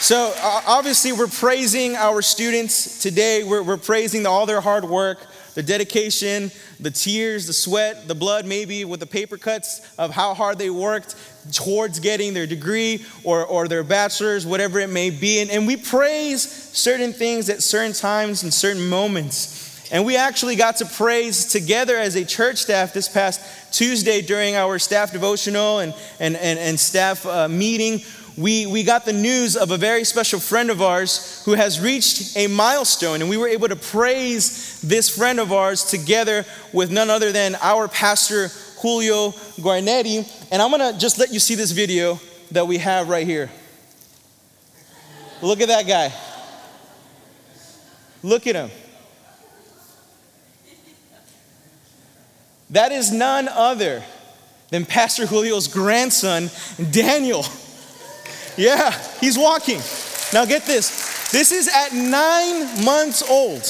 So, obviously, we're praising our students today. We're, we're praising all their hard work, the dedication, the tears, the sweat, the blood, maybe with the paper cuts of how hard they worked towards getting their degree or, or their bachelor's, whatever it may be. And, and we praise certain things at certain times and certain moments. And we actually got to praise together as a church staff this past Tuesday during our staff devotional and, and, and, and staff uh, meeting. We, we got the news of a very special friend of ours who has reached a milestone, and we were able to praise this friend of ours together with none other than our pastor, Julio Guarnetti. And I'm gonna just let you see this video that we have right here. Look at that guy. Look at him. That is none other than Pastor Julio's grandson, Daniel. Yeah, he's walking. Now get this. This is at nine months old.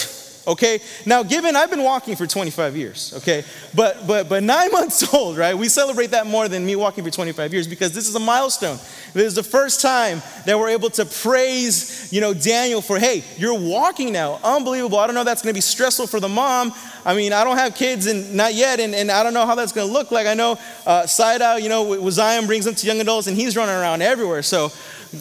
Okay. Now, given I've been walking for 25 years. Okay. But but but nine months old, right? We celebrate that more than me walking for 25 years because this is a milestone. This is the first time that we're able to praise, you know, Daniel for, hey, you're walking now. Unbelievable. I don't know that's going to be stressful for the mom. I mean, I don't have kids and not yet, and, and I don't know how that's going to look like. I know uh, you know, with Zion brings them to young adults, and he's running around everywhere. So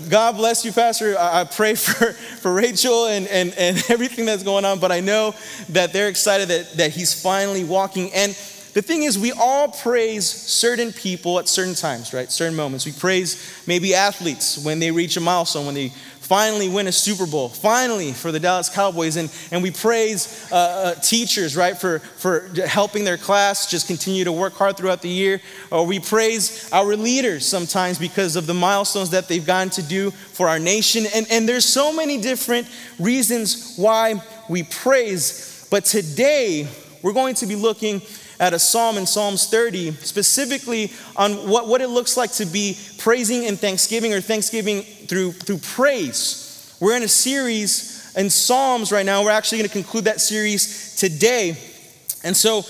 God bless you, Pastor. I, pray for, for Rachel and, and, and everything that's going on, but I know that they're excited that, that he's finally walking. And the thing is, we all praise certain people at certain times, right? Certain moments. We praise maybe athletes when they reach a milestone, when they finally win a Super Bowl, finally for the Dallas Cowboys. And, and we praise uh, uh, teachers, right, for, for helping their class just continue to work hard throughout the year. Or we praise our leaders sometimes because of the milestones that they've gotten to do for our nation. And, and there's so many different reasons why we praise. But today, we're going to be looking at a psalm in Psalms 30, specifically on what, what it looks like to be praising and thanksgiving or thanksgiving through, through praise. We're in a series in Psalms right now. We're actually going to conclude that series today. And so,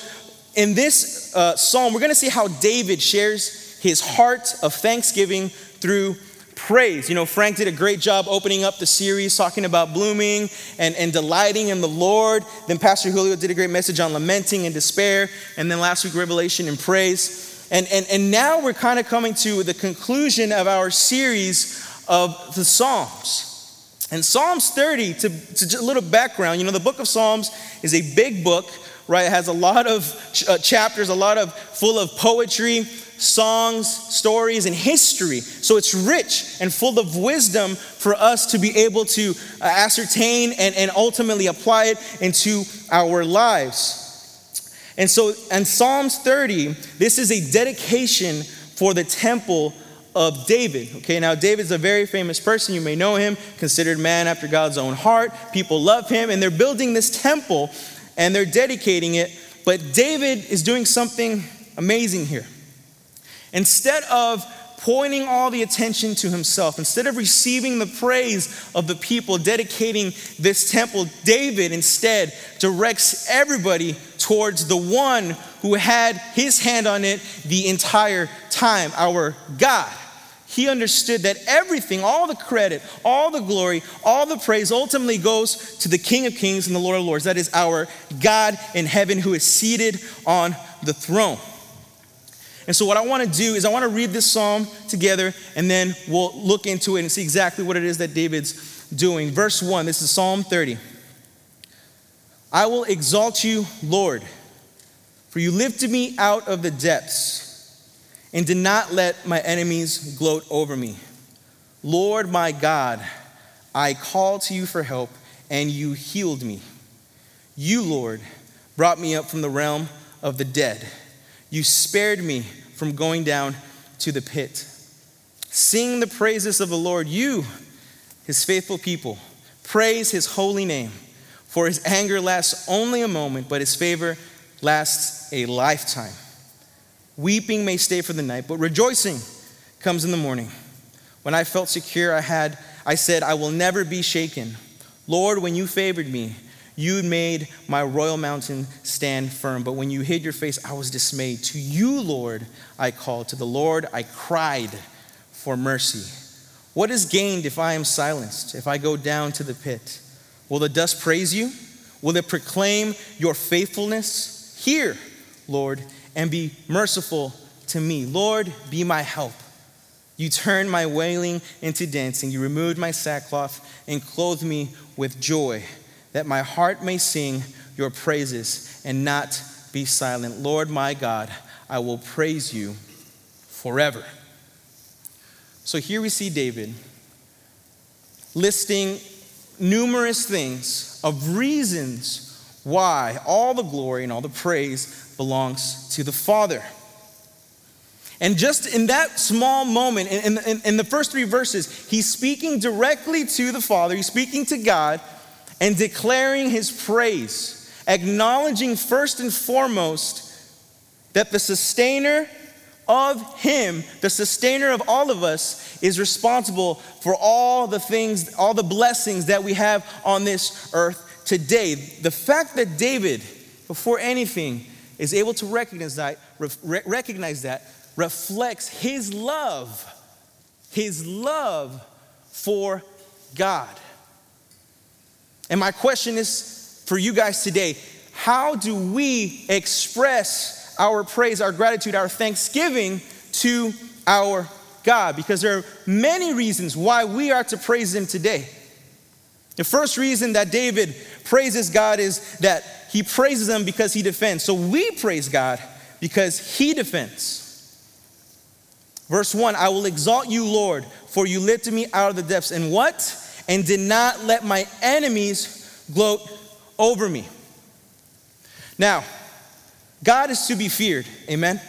in this uh, psalm, we're going to see how David shares his heart of thanksgiving through praise. You know, Frank did a great job opening up the series, talking about blooming and, and delighting in the Lord. Then Pastor Julio did a great message on lamenting and despair. And then last week, revelation and praise. And, and, and now we're kind of coming to the conclusion of our series of the Psalms. And Psalms 30, to, to a little background, you know, the book of Psalms is a big book, right? It has a lot of uh, chapters, a lot of full of poetry, songs, stories, and history. So it's rich and full of wisdom for us to be able to uh, ascertain and, and ultimately apply it into our lives. And so in Psalms 30, this is a dedication for the temple of David. Okay, now David's a very famous person. You may know him, considered man after God's own heart. People love him, and they're building this temple and they're dedicating it. But David is doing something amazing here. Instead of pointing all the attention to himself, instead of receiving the praise of the people dedicating this temple, David instead directs everybody towards the one who had his hand on it the entire time, our God. He understood that everything, all the credit, all the glory, all the praise ultimately goes to the King of Kings and the Lord of Lords. That is our God in heaven who is seated on the throne. And so, what I want to do is, I want to read this psalm together, and then we'll look into it and see exactly what it is that David's doing. Verse 1, this is Psalm 30. I will exalt you, Lord, for you lifted me out of the depths and did not let my enemies gloat over me. Lord my God, I called to you for help, and you healed me. You, Lord, brought me up from the realm of the dead. You spared me from going down to the pit. Sing the praises of the Lord, you, his faithful people. Praise his holy name, for his anger lasts only a moment, but his favor lasts a lifetime. Weeping may stay for the night, but rejoicing comes in the morning. When I felt secure, I had I said, I will never be shaken. Lord, when you favored me, you made my royal mountain stand firm, but when you hid your face, I was dismayed. To you, Lord, I called. To the Lord, I cried for mercy. What is gained if I am silenced, if I go down to the pit? Will the dust praise you? Will it proclaim your faithfulness? Hear, Lord, and be merciful to me. Lord, be my help. You turned my wailing into dancing. You removed my sackcloth and clothed me with joy, that my heart may sing your praises and not be silent. Lord my God, I will praise you forever. So here we see David listing numerous things of reasons why all the glory and all the praise belongs to the Father. And just in that small moment, in, in, in, the first three verses, he's speaking directly to the Father, he's speaking to God and declaring his praise, acknowledging first and foremost that the sustainer of him, the sustainer of all of us, is responsible for all the things, all the blessings that we have on this earth today. The fact that David, before anything, is able to recognize that, recognize that reflects his love, his love for God. And my question is for you guys today how do we express our praise, our gratitude, our thanksgiving to our God? Because there are many reasons why we are to praise Him today. The first reason that David praises God is that he praises Him because He defends. So we praise God because He defends. Verse 1 I will exalt you, Lord, for you lifted me out of the depths. And what? And did not let my enemies gloat over me. Now, God is to be feared. Amen?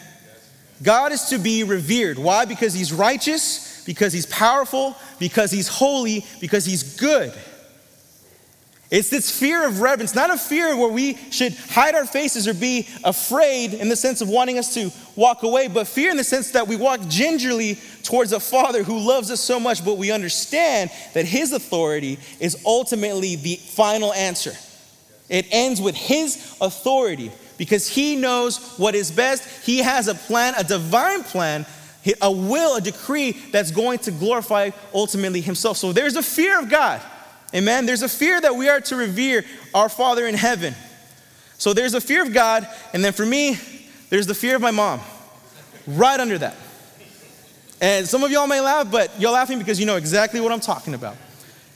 God is to be revered. Why? Because he's righteous, because he's powerful, because he's holy, because he's good. It's this fear of reverence, not a fear where we should hide our faces or be afraid in the sense of wanting us to walk away, but fear in the sense that we walk gingerly towards a Father who loves us so much, but we understand that His authority is ultimately the final answer. It ends with His authority because He knows what is best. He has a plan, a divine plan, a will, a decree that's going to glorify ultimately Himself. So there's a fear of God. Amen. There's a fear that we are to revere our Father in heaven. So there's a fear of God, and then for me, there's the fear of my mom. Right under that. And some of y'all may laugh, but you're laughing because you know exactly what I'm talking about.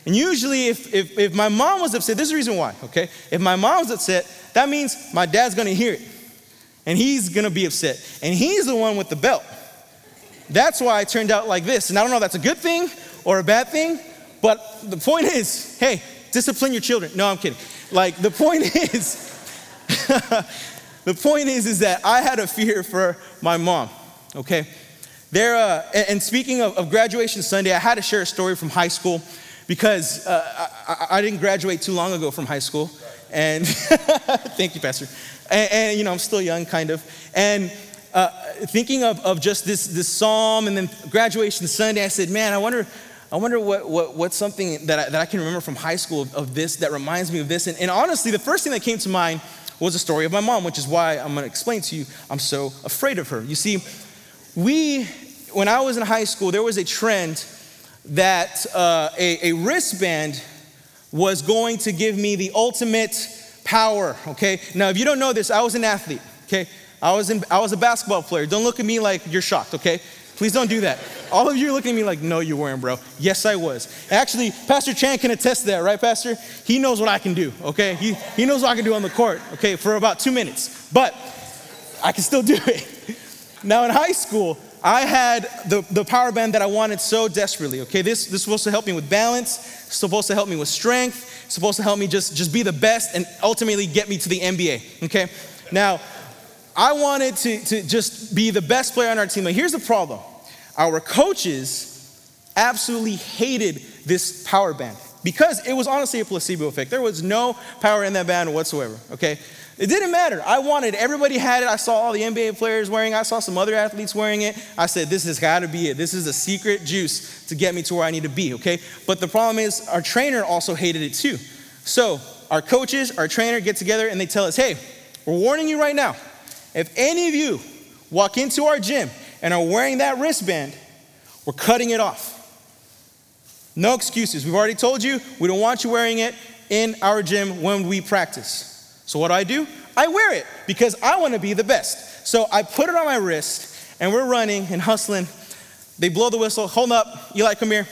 And usually, if, if, if my mom was upset, there's a reason why, okay? If my mom's upset, that means my dad's gonna hear it. And he's gonna be upset. And he's the one with the belt. That's why it turned out like this. And I don't know if that's a good thing or a bad thing, but the point is, hey, discipline your children. No, I'm kidding. Like the point is, the point is, is that I had a fear for my mom. Okay, there. Uh, and speaking of, of, graduation Sunday, I had to share a story from high school because uh, I, I, didn't graduate too long ago from high school. And thank you, Pastor. And, and, you know, I'm still young, kind of. And uh, thinking of, of just this, this psalm and then graduation Sunday, I said, man, I wonder I wonder what, what, what's something that I, that I can remember from high school of, of this that reminds me of this. And, and, honestly, the first thing that came to mind was the story of my mom, which is why I'm going to explain to you I'm so afraid of her. You see, we, when I was in high school, there was a trend that uh, a, a wristband was going to give me the ultimate power, okay? Now, if you don't know this, I was an athlete, okay? I was, in, I was a basketball player. Don't look at me like you're shocked, okay? Please don't do that. All of you are looking at me like, no, you weren't, bro. Yes, I was. Actually, Pastor Chan can attest to that, right, Pastor? He knows what I can do, okay? He, he knows what I can do on the court, okay, for about two minutes. But I can still do it. Now, in high school, I had the, the power band that I wanted so desperately, okay? This, this is supposed to help me with balance, supposed to help me with strength, supposed to help me just, just be the best and ultimately get me to the NBA, okay? Now, I wanted to, to just be the best player on our team. But here's the problem our coaches absolutely hated this power band because it was honestly a placebo effect. There was no power in that band whatsoever, okay? It didn't matter. I wanted, everybody had it. I saw all the NBA players wearing it. I saw some other athletes wearing it. I said, this has got to be it. This is a secret juice to get me to where I need to be, okay? But the problem is, our trainer also hated it too. So, our coaches, our trainer get together and they tell us, hey, we're warning you right now. If any of you walk into our gym and are wearing that wristband, we're cutting it off. No excuses. We've already told you we don't want you wearing it in our gym when we practice. So, what do I do? I wear it because I want to be the best. So, I put it on my wrist and we're running and hustling. They blow the whistle. Hold up. Eli, come here.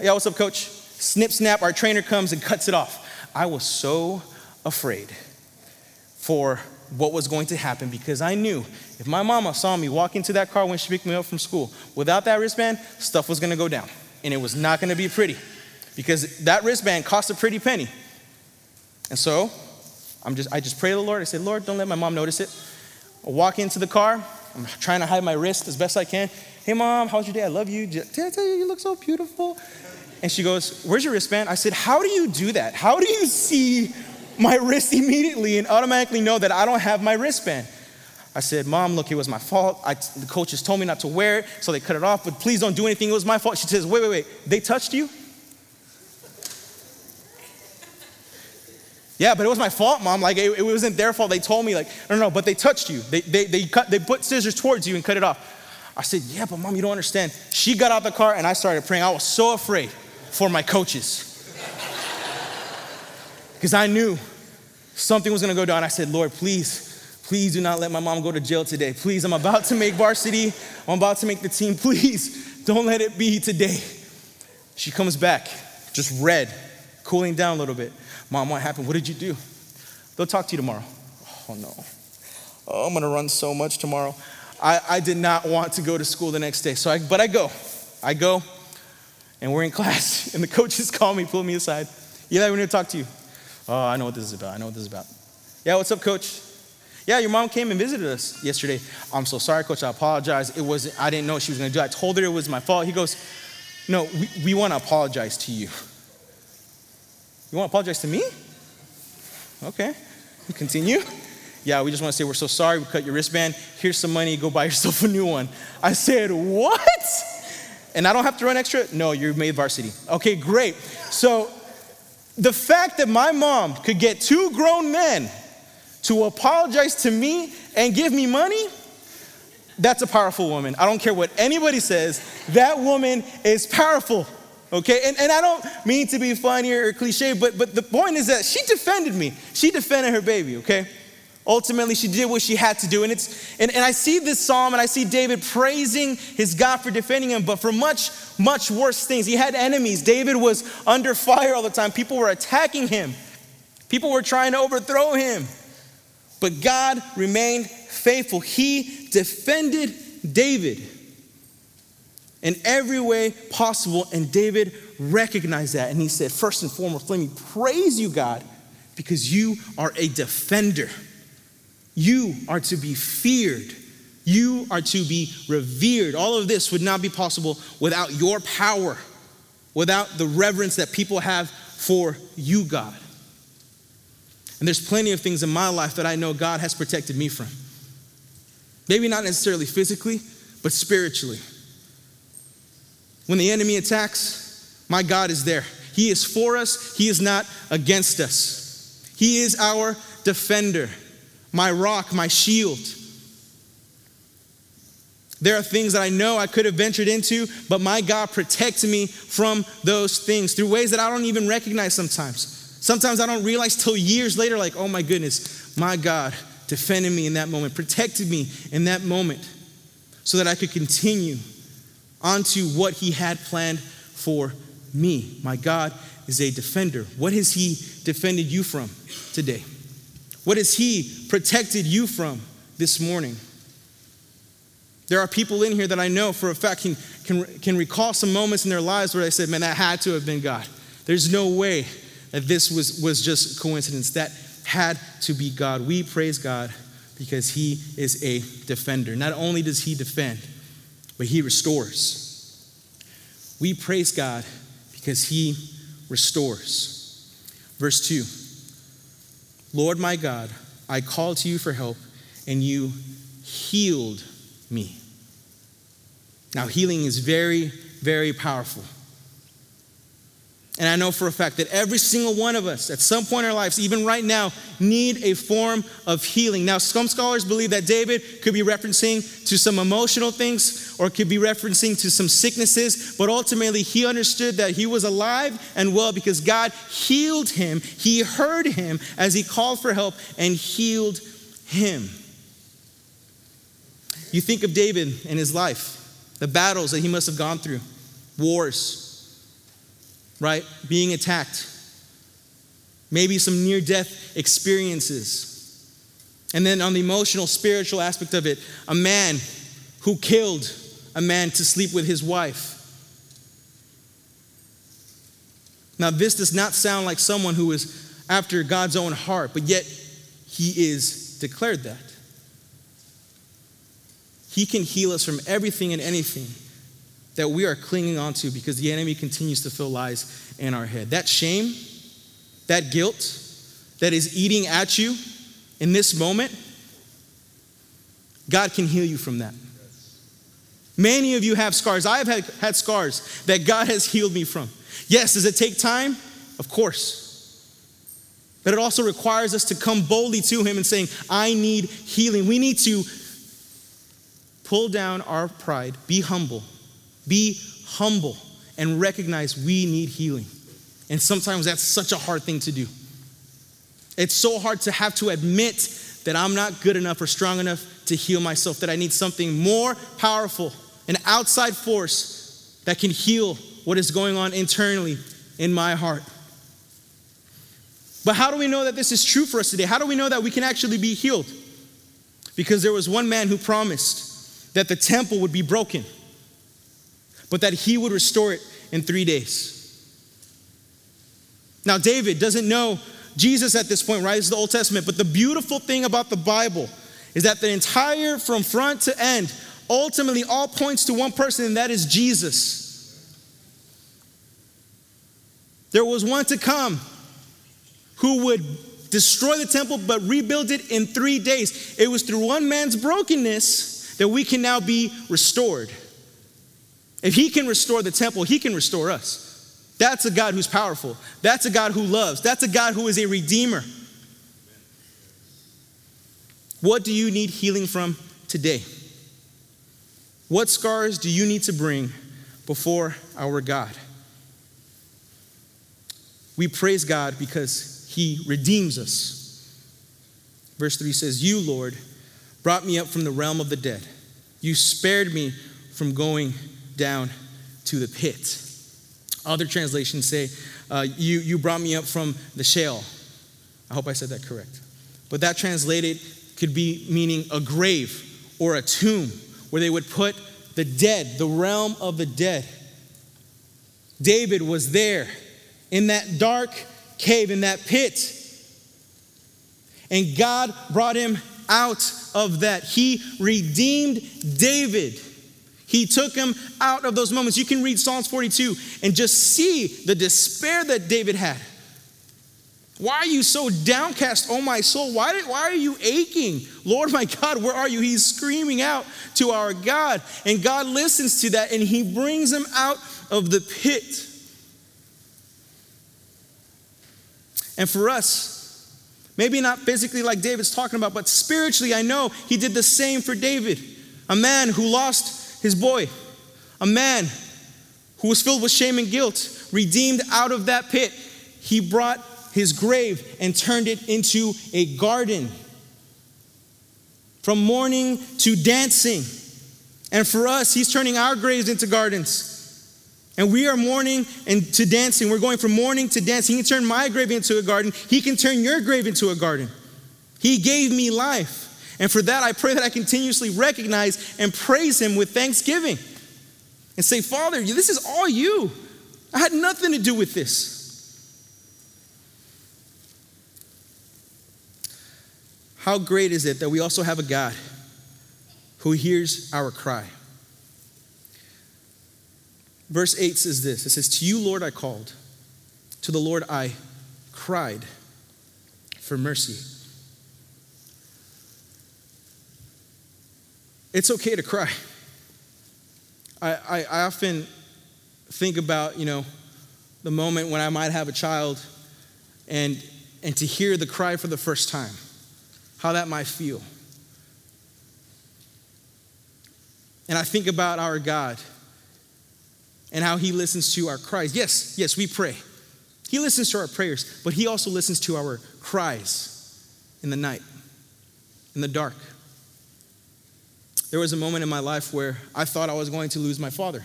Yeah, what's up, coach? Snip, snap. Our trainer comes and cuts it off. I was so afraid for what was going to happen because I knew if my mama saw me walk into that car when she picked me up from school without that wristband, stuff was gonna go down. And it was not gonna be pretty because that wristband cost a pretty penny. And so I'm just, I just pray to the Lord. I say, Lord, don't let my mom notice it. I walk into the car. I'm trying to hide my wrist as best I can. Hey, mom, how's your day? I love you. Did I tell you you look so beautiful? And she goes, Where's your wristband? I said, How do you do that? How do you see my wrist immediately and automatically know that I don't have my wristband. I said, Mom, look, it was my fault. I, the coaches told me not to wear it, so they cut it off, but please don't do anything. It was my fault. She says, Wait, wait, wait. They touched you? Yeah, but it was my fault, mom. Like, it, it wasn't their fault. They told me, like, no, no, no, but they touched you. They, they, they, cut, they put scissors towards you and cut it off. I said, Yeah, but mom, you don't understand. She got out the car and I started praying. I was so afraid for my coaches because I knew something was gonna go down. I said, Lord, please, please do not let my mom go to jail today. Please, I'm about to make varsity, I'm about to make the team. Please, don't let it be today. She comes back, just red, cooling down a little bit. Mom, what happened? What did you do? They'll talk to you tomorrow. Oh no. Oh, I'm gonna run so much tomorrow. I, I did not want to go to school the next day, so I, but I go. I go, and we're in class, and the coaches call me, pull me aside. Yeah, we need to talk to you. Oh, I know what this is about. I know what this is about. Yeah, what's up, coach? Yeah, your mom came and visited us yesterday. I'm so sorry, coach. I apologize. It was I didn't know what she was gonna do. I told her it was my fault. He goes, No, we, we want to apologize to you. You want to apologize to me? Okay. Continue. Yeah, we just want to say we're so sorry. We cut your wristband. Here's some money. Go buy yourself a new one. I said, What? And I don't have to run extra? No, you're made varsity. Okay, great. So the fact that my mom could get two grown men to apologize to me and give me money, that's a powerful woman. I don't care what anybody says, that woman is powerful. Okay, and, and I don't mean to be funny or cliche, but, but the point is that she defended me. She defended her baby, okay? Ultimately, she did what she had to do. And, it's, and, and I see this psalm and I see David praising his God for defending him, but for much, much worse things. He had enemies. David was under fire all the time. People were attacking him, people were trying to overthrow him. But God remained faithful. He defended David in every way possible. And David recognized that. And he said, First and foremost, let me praise you, God, because you are a defender. You are to be feared. You are to be revered. All of this would not be possible without your power, without the reverence that people have for you, God. And there's plenty of things in my life that I know God has protected me from. Maybe not necessarily physically, but spiritually. When the enemy attacks, my God is there. He is for us, He is not against us. He is our defender my rock, my shield. There are things that I know I could have ventured into, but my God protects me from those things through ways that I don't even recognize sometimes. Sometimes I don't realize till years later, like, oh my goodness, my God defended me in that moment, protected me in that moment, so that I could continue onto what He had planned for me. My God is a defender. What has He defended you from today? What has He protected you from this morning? There are people in here that I know for a fact can, can, can recall some moments in their lives where they said, man, that had to have been God. There's no way that this was, was just coincidence. That had to be God. We praise God because He is a defender. Not only does He defend, but He restores. We praise God because He restores. Verse 2 Lord my God, I called to you for help, and you healed me. Now, healing is very, very powerful. And I know for a fact that every single one of us, at some point in our lives, even right now, need a form of healing. Now, some scholars believe that David could be referencing to some emotional things or could be referencing to some sicknesses, but ultimately he understood that he was alive and well because God healed him. He heard him as he called for help and healed him. You think of David and his life, the battles that he must have gone through, wars right? Being attacked, maybe some near death experiences. And then on the emotional, spiritual aspect of it, a man who killed a man to sleep with his wife. Now, this does not sound like someone who is after God's own heart, but yet he is declared that. He can heal us from everything and anything that we are clinging onto because the enemy continues to fill lies in our head. That shame, that guilt that is eating at you in this moment, God can heal you from that. Many of you have scars. I have had, scars that God has healed me from. Yes, does it take time? Of course. But it also requires us to come boldly to Him and saying, I need healing. We need to pull down our pride, be humble, be humble and recognize we need healing. And sometimes that's such a hard thing to do. It's so hard to have to admit that I'm not good enough or strong enough to heal myself, that I need something more powerful, an outside force that can heal what is going on internally in my heart. But how do we know that this is true for us today? How do we know that we can actually be healed? Because there was one man who promised that the temple would be broken but that he would restore it in three days. Now, David doesn't know Jesus at this point, right? This is the Old Testament. But the beautiful thing about the Bible is that the entire, from front to end, ultimately all points to one person, and that is Jesus. There was one to come who would destroy the temple but rebuild it in three days. It was through one man's brokenness that we can now be restored. If he can restore the temple, he can restore us. That's a God who's powerful. That's a God who loves. That's a God who is a redeemer. What do you need healing from today? What scars do you need to bring before our God? We praise God because he redeems us. Verse 3 says, You, Lord, brought me up from the realm of the dead. You spared me from going down to the pit. Other translations say, uh, you, you brought me up from the Sheol. I hope I said that correct. But that translated could be meaning a grave or a tomb where they would put the dead, the realm of the dead. David was there in that dark cave, in that pit. And God brought him out of that. He redeemed David he took him out of those moments. You can read Psalms 42 and just see the despair that David had. Why are you so downcast, oh my soul? Why, did, why are you aching? Lord my God, where are you? He's screaming out to our God. And God listens to that and he brings him out of the pit. And for us, maybe not physically like David's talking about, but spiritually, I know he did the same for David. A man who lost his boy, a man who was filled with shame and guilt, redeemed out of that pit. He brought his grave and turned it into a garden. From mourning to dancing. And for us, he's turning our graves into gardens. And we are mourning and to dancing. We're going from mourning to dancing. He can turn my grave into a garden. He can turn your grave into a garden. He gave me life. And for that, I pray that I continuously recognize and praise Him with thanksgiving and say, Father, this is all you. I had nothing to do with this. How great is it that we also have a God who hears our cry? Verse 8 says this It says, To you, Lord, I called. To the Lord I cried for mercy. It's okay to cry. I, I, I often think about, you know, the moment when I might have a child and, and to hear the cry for the first time, how that might feel. And I think about our God and how He listens to our cries. Yes, yes, we pray. He listens to our prayers, but He also listens to our cries in the night, in the dark. There was a moment in my life where I thought I was going to lose my father.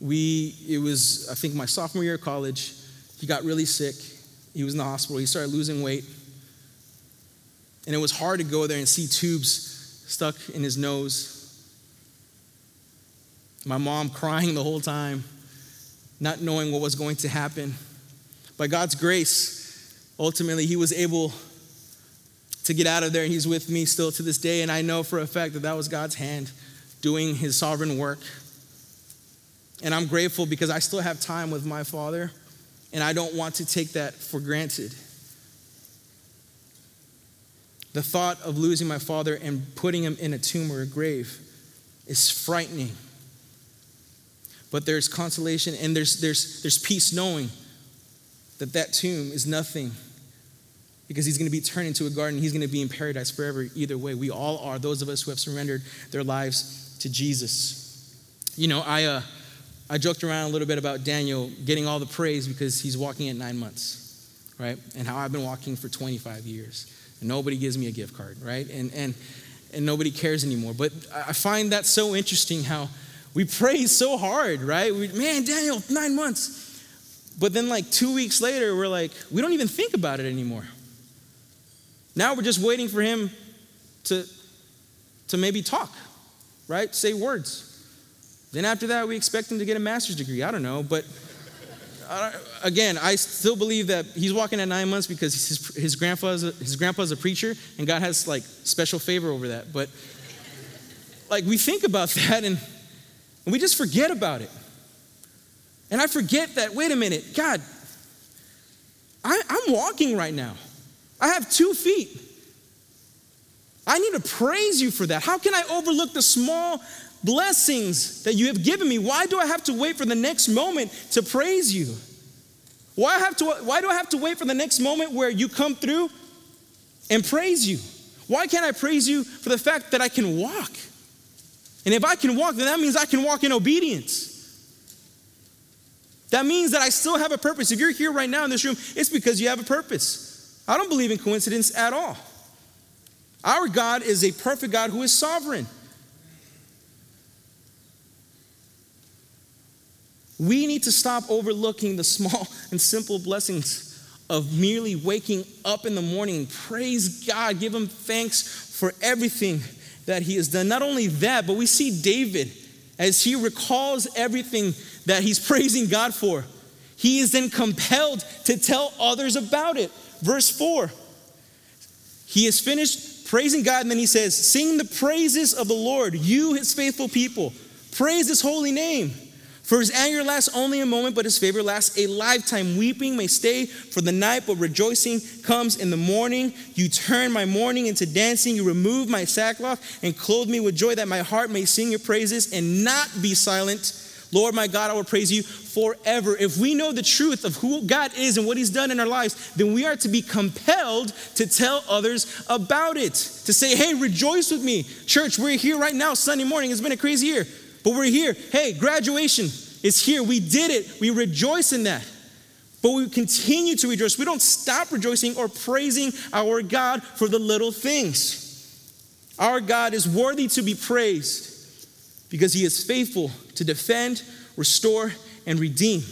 We, it was, I think, my sophomore year of college. He got really sick. He was in the hospital. He started losing weight. And it was hard to go there and see tubes stuck in his nose. My mom crying the whole time, not knowing what was going to happen. By God's grace, ultimately, he was able to get out of there, and he's with me still to this day. And I know for a fact that that was God's hand doing his sovereign work. And I'm grateful because I still have time with my father, and I don't want to take that for granted. The thought of losing my father and putting him in a tomb or a grave is frightening. But there's consolation and there's, there's, there's peace knowing that that tomb is nothing because he's going to be turned into a garden. He's going to be in paradise forever, either way. We all are, those of us who have surrendered their lives to Jesus. You know, I, uh, I joked around a little bit about Daniel getting all the praise because he's walking at nine months, right? And how I've been walking for 25 years. And nobody gives me a gift card, right? And, and, and nobody cares anymore. But I find that so interesting how we praise so hard, right? We, Man, Daniel, nine months. But then, like two weeks later, we're like, we don't even think about it anymore. Now we're just waiting for him to, to maybe talk, right? Say words. Then after that, we expect him to get a master's degree. I don't know, but uh, again, I still believe that he's walking at nine months because his, his, grandpa's a, his grandpa's a preacher and God has like special favor over that. But like we think about that and, and we just forget about it. And I forget that, wait a minute, God, I, I'm walking right now. I have two feet. I need to praise you for that. How can I overlook the small blessings that you have given me? Why do I have to wait for the next moment to praise you? Why, have to, why do I have to wait for the next moment where you come through and praise you? Why can't I praise you for the fact that I can walk? And if I can walk, then that means I can walk in obedience. That means that I still have a purpose. If you're here right now in this room, it's because you have a purpose. I don't believe in coincidence at all. Our God is a perfect God who is sovereign. We need to stop overlooking the small and simple blessings of merely waking up in the morning. Praise God, give Him thanks for everything that He has done. Not only that, but we see David as he recalls everything that he's praising God for. He is then compelled to tell others about it. Verse 4 He is finished praising God, and then he says, Sing the praises of the Lord, you, his faithful people. Praise his holy name. For his anger lasts only a moment, but his favor lasts a lifetime. Weeping may stay for the night, but rejoicing comes in the morning. You turn my mourning into dancing. You remove my sackcloth and clothe me with joy, that my heart may sing your praises and not be silent. Lord my God, I will praise you forever. If we know the truth of who God is and what He's done in our lives, then we are to be compelled to tell others about it. To say, hey, rejoice with me. Church, we're here right now, Sunday morning. It's been a crazy year. But we're here. Hey, graduation is here. We did it. We rejoice in that. But we continue to rejoice. We don't stop rejoicing or praising our God for the little things. Our God is worthy to be praised because he is faithful to defend, restore, and redeem.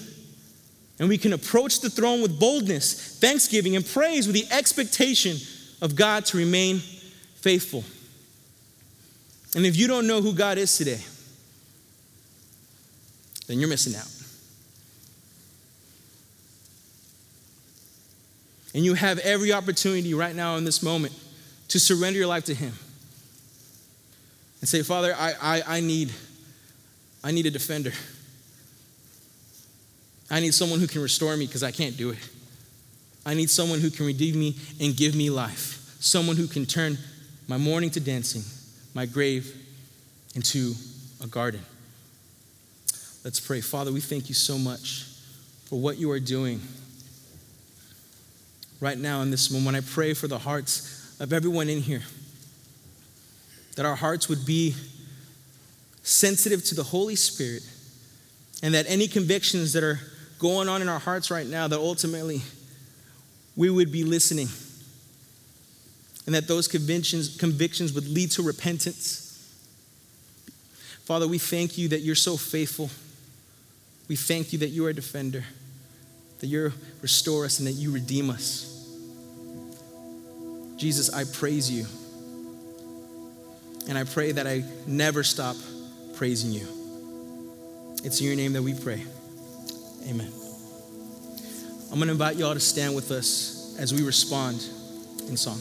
And we can approach the throne with boldness, thanksgiving, and praise with the expectation of God to remain faithful. And if you don't know who God is today, then you're missing out. And you have every opportunity right now in this moment to surrender your life to Him and say, Father, I, I, I, need, I need a defender. I need someone who can restore me because I can't do it. I need someone who can redeem me and give me life. Someone who can turn my mourning to dancing, my grave into a garden. Let's pray. Father, we thank you so much for what you are doing right now in this moment. I pray for the hearts of everyone in here, that our hearts would be sensitive to the Holy Spirit, and that any convictions that are going on in our hearts right now, that ultimately we would be listening, and that those convictions, convictions would lead to repentance. Father, we thank you that you're so faithful. We thank you that you are a defender, that you restore us, and that you redeem us. Jesus, I praise you. And I pray that I never stop praising you. It's in your name that we pray. Amen. I'm going to invite you all to stand with us as we respond in song.